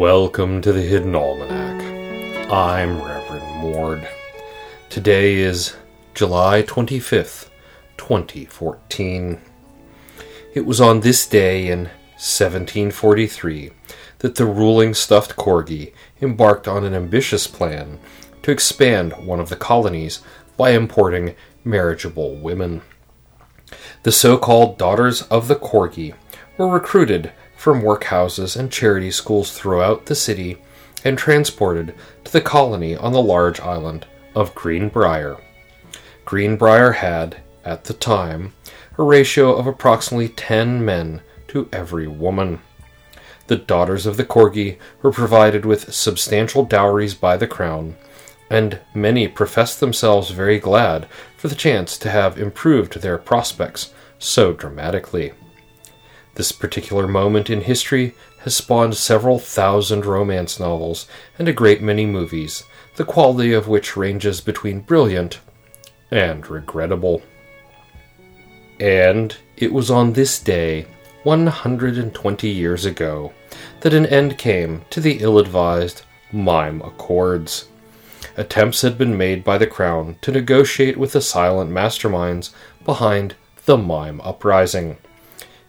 Welcome to the Hidden Almanac. I'm Reverend Mord. Today is July 25th, 2014. It was on this day in 1743 that the ruling stuffed corgi embarked on an ambitious plan to expand one of the colonies by importing marriageable women. The so called Daughters of the Corgi were recruited from workhouses and charity schools throughout the city and transported to the colony on the large island of Greenbrier. Greenbrier had, at the time, a ratio of approximately 10 men to every woman. The daughters of the Corgi were provided with substantial dowries by the crown, and many professed themselves very glad for the chance to have improved their prospects so dramatically. This particular moment in history has spawned several thousand romance novels and a great many movies, the quality of which ranges between brilliant and regrettable. And it was on this day, 120 years ago, that an end came to the ill advised Mime Accords. Attempts had been made by the Crown to negotiate with the silent masterminds behind the Mime Uprising.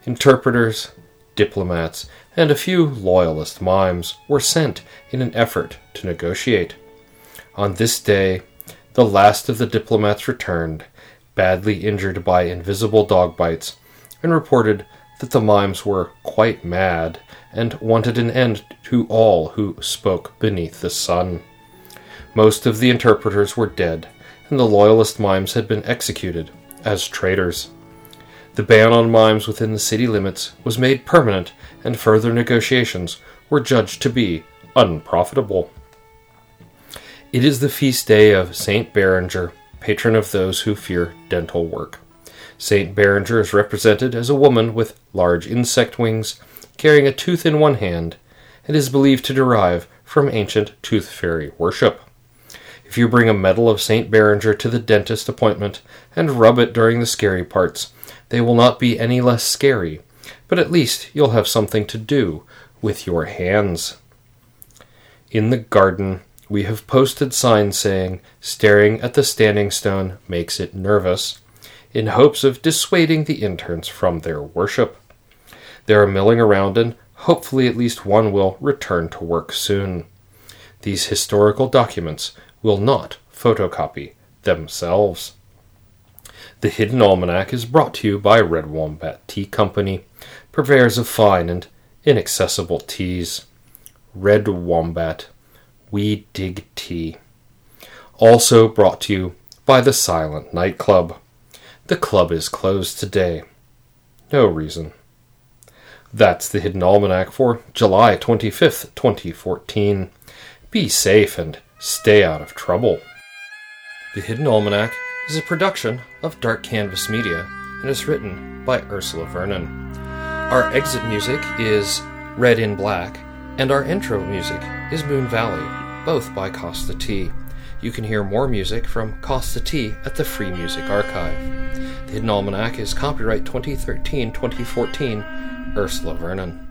Interpreters, diplomats, and a few loyalist mimes were sent in an effort to negotiate. On this day, the last of the diplomats returned, badly injured by invisible dog bites, and reported that the mimes were quite mad and wanted an end to all who spoke beneath the sun. Most of the interpreters were dead, and the loyalist mimes had been executed as traitors. The ban on mimes within the city limits was made permanent, and further negotiations were judged to be unprofitable. It is the feast day of Saint Berrenger, patron of those who fear dental work. Saint Berrenger is represented as a woman with large insect wings, carrying a tooth in one hand, and is believed to derive from ancient tooth fairy worship. If you bring a medal of Saint Berrenger to the dentist appointment and rub it during the scary parts, they will not be any less scary, but at least you'll have something to do with your hands. In the garden, we have posted signs saying, staring at the standing stone makes it nervous, in hopes of dissuading the interns from their worship. They are milling around, and hopefully at least one will return to work soon. These historical documents will not photocopy themselves. The Hidden Almanac is brought to you by Red Wombat Tea Company, purveyors of fine and inaccessible teas. Red Wombat, we dig tea. Also brought to you by the Silent Nightclub. The club is closed today. No reason. That's the Hidden Almanac for July 25th, 2014. Be safe and stay out of trouble. The Hidden Almanac is a production of Dark Canvas Media and is written by Ursula Vernon. Our exit music is Red in Black, and our intro music is Moon Valley, both by Kosta T. You can hear more music from Kosta T at the Free Music Archive. The Hidden Almanac is copyright 2013 2014, Ursula Vernon.